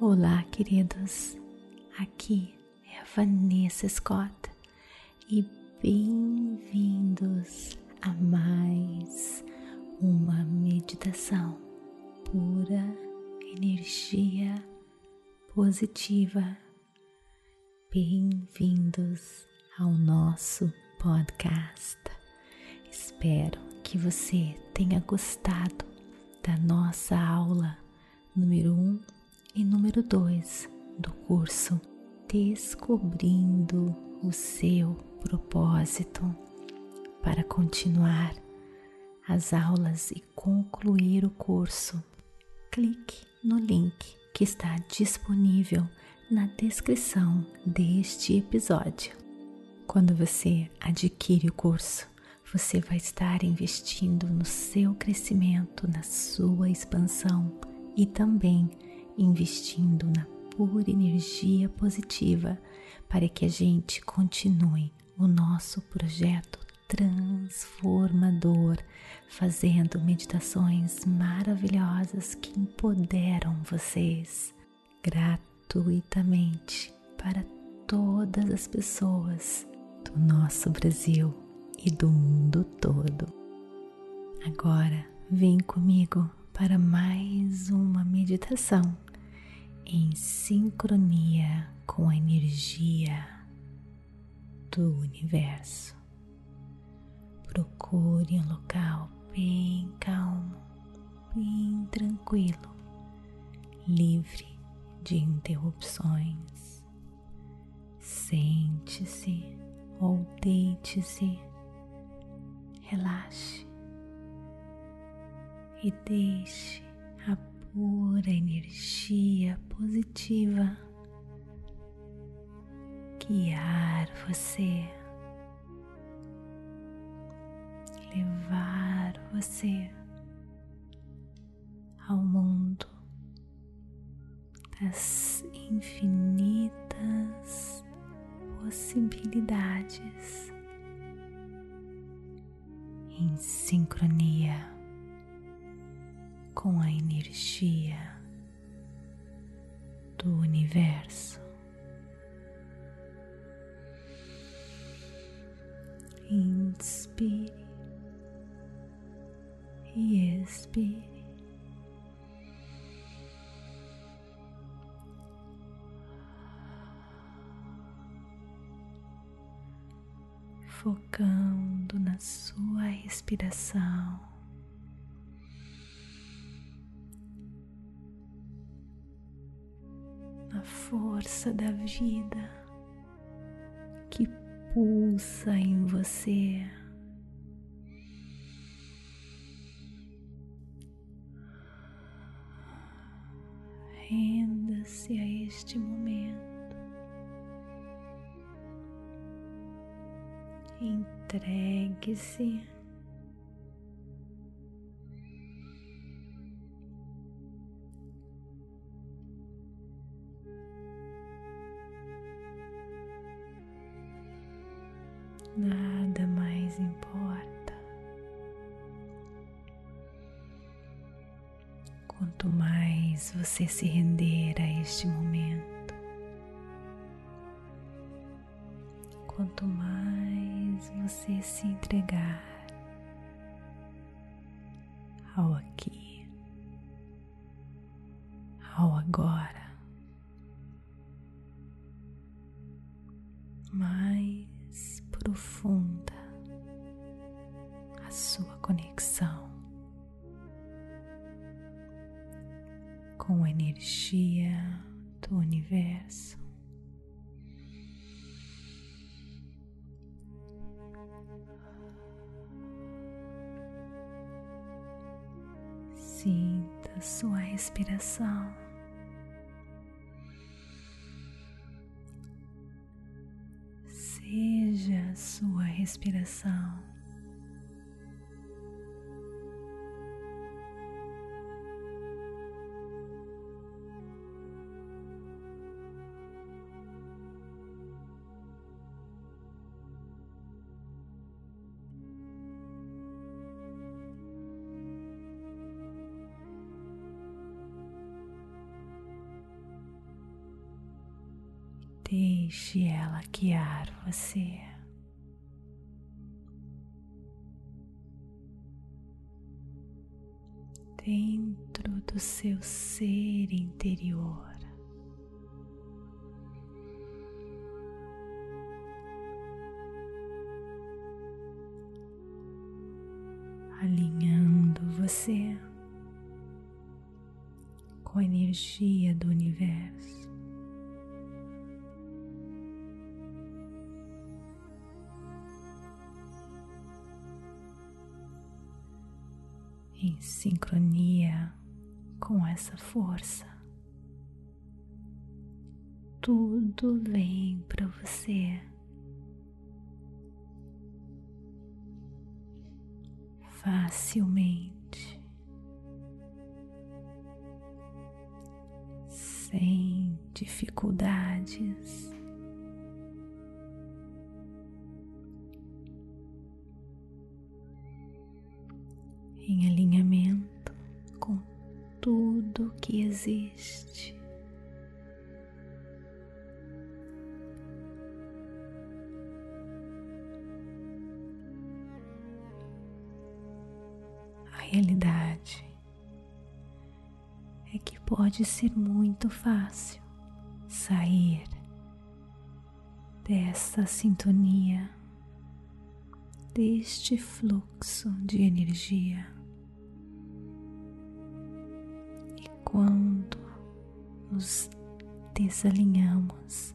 Olá, queridos. Aqui é a Vanessa Scott e bem-vindos a mais uma meditação pura energia positiva. Bem-vindos ao nosso podcast. Espero que você tenha gostado da nossa aula número 1 um e número 2 do curso Descobrindo o seu propósito para continuar as aulas e concluir o curso. Clique no link que está disponível na descrição deste episódio. Quando você adquire o curso, você vai estar investindo no seu crescimento, na sua expansão e também investindo na pura energia positiva para que a gente continue o nosso projeto transformador, fazendo meditações maravilhosas que empoderam vocês gratuitamente para todas as pessoas do nosso Brasil e do mundo todo. Agora, vem comigo para mais uma meditação em sincronia com a energia do universo. Procure um local bem calmo, bem tranquilo, livre de interrupções. Sente-se ou deite-se, relaxe e deixe pura energia positiva guiar você, levar você ao mundo das infinitas possibilidades em sincronia com a energia do universo. Inspire e expire. Focando na sua respiração. Força da vida que pulsa em você. Renda-se a este momento. Entregue-se. Nada mais importa. Quanto mais você se render a este momento, quanto mais você se entregar ao aqui, ao agora, respiração. Veja a sua respiração. Deixe ela guiar você. Dentro do seu ser interior. alinhando você com a energia do universo. Em sincronia com essa força, tudo vem para você. facilmente, sem dificuldades. Que existe. realidade é que pode ser muito fácil sair dessa sintonia, deste fluxo de energia. Quando nos desalinhamos,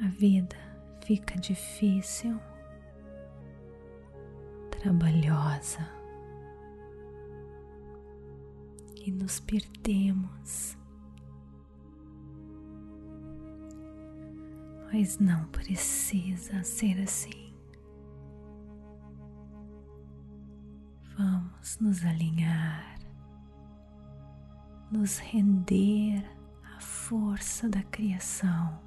a vida fica difícil trabalhosa e nos perdemos. Mas não precisa ser assim. Vamos nos alinhar, nos render à força da criação,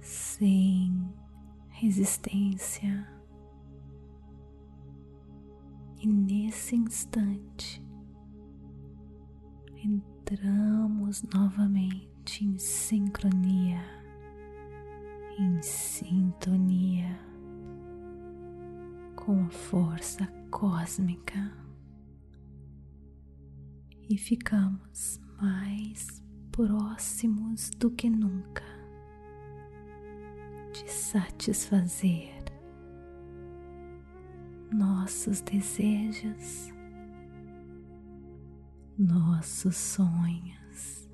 sem resistência. E nesse instante entramos novamente em sincronia, em sintonia com a força cósmica. E ficamos mais próximos do que nunca de satisfazer nossos desejos, nossos sonhos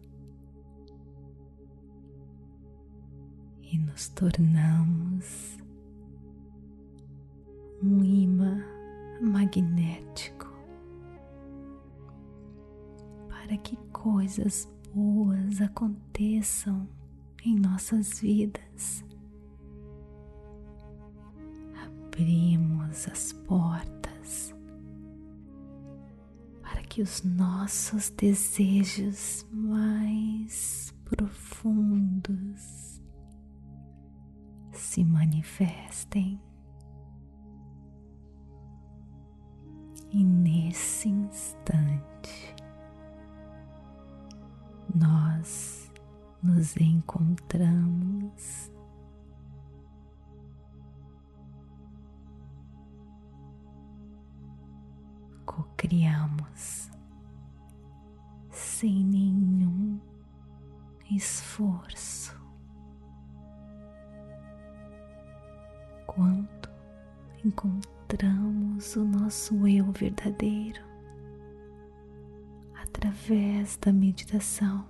e nos tornamos um imã magnético para que coisas boas aconteçam em nossas vidas abrimos as portas para que os nossos desejos mais profundos se manifestem. Esforço. Quando encontramos o nosso eu verdadeiro através da meditação,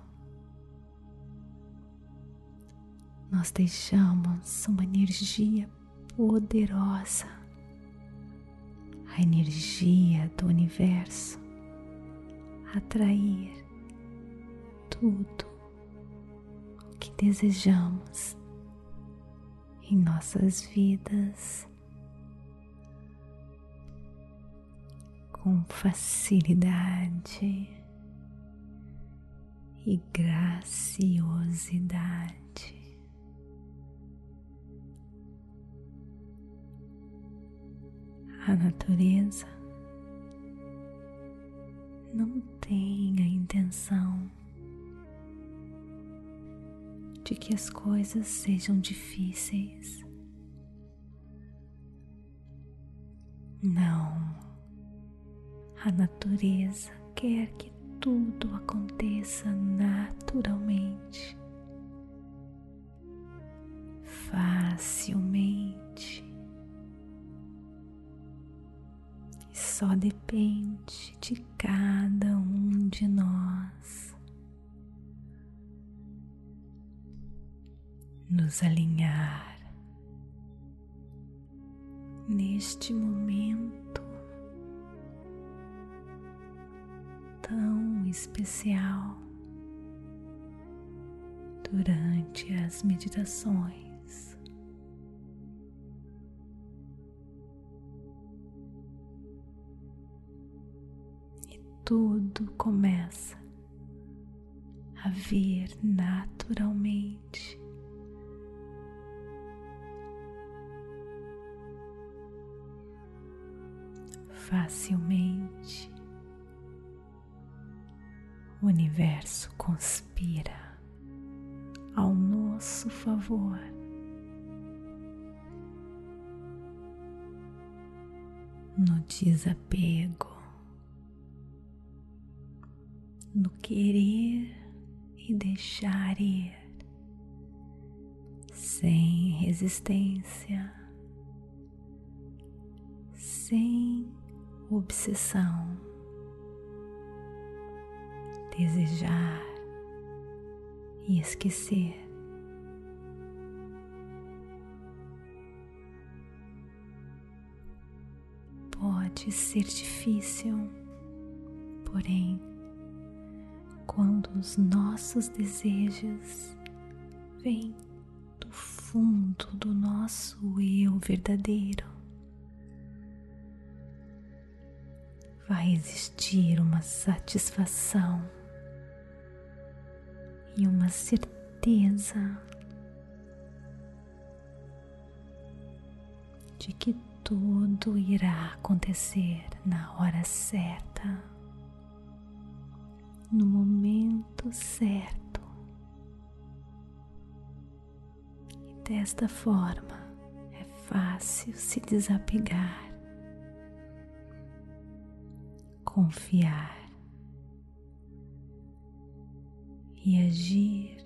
nós deixamos uma energia poderosa a energia do universo atrair tudo desejamos em nossas vidas com facilidade e graciosidade. a natureza não tem a intenção de que as coisas sejam difíceis. Não, a natureza quer que tudo aconteça naturalmente, facilmente. E só depende de cada um de nós nos alinhar neste momento tão especial durante as meditações. E tudo começa a vir naturalmente. Facilmente o universo conspira ao nosso favor. No desapego, no querer e deixar ir, sem resistência, sem obsessão desejar e esquecer. Pode ser difícil, porém, quando os nossos desejos vêm do fundo do nosso eu verdadeiro, vai existir uma satisfação e uma certeza de que tudo irá acontecer na hora certa, no momento certo. E desta forma é fácil se desapegar, confiar e agir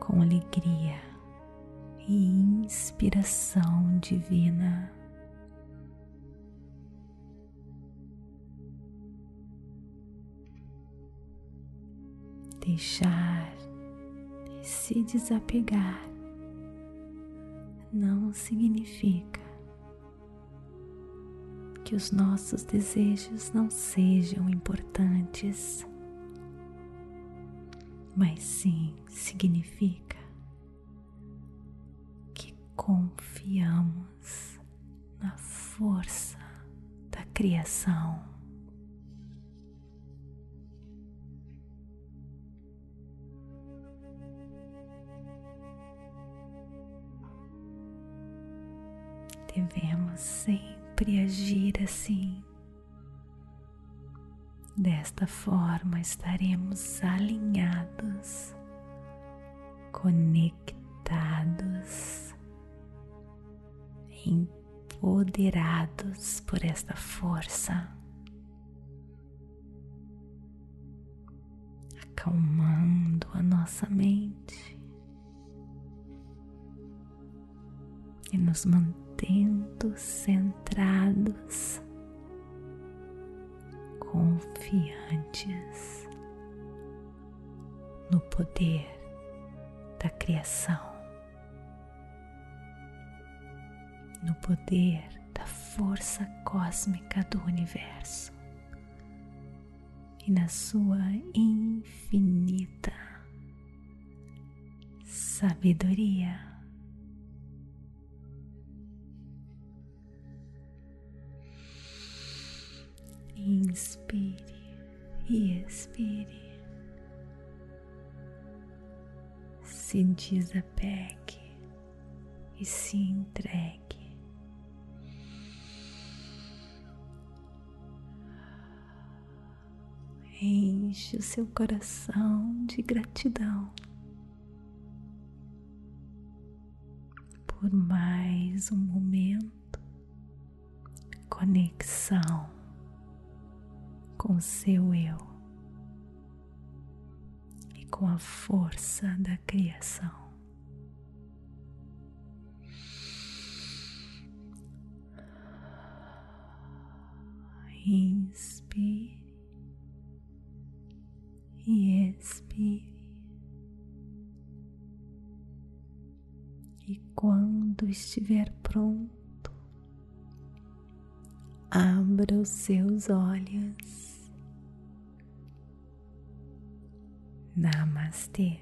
com alegria e inspiração divina. Deixar e se desapegar não significa que os nossos desejos não sejam importantes mas sim significa que confiamos na força da criação. Devemos sempre agir assim. Desta forma estaremos alinhados, conectados, empoderados por esta força, acalmando a nossa mente. E nos mantendo centrados confiantes no poder da criação, no poder da força cósmica do universo e na sua infinita sabedoria. Inspire e expire. Se desapegue e se entregue. Enche o seu coração de gratidão. por mais um momento, conexão com seu eu e com a força da criação. Inspire e expire. E quando estiver pronto, abra os seus olhos. Namastê.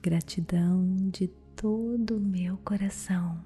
Gratidão de todo o meu coração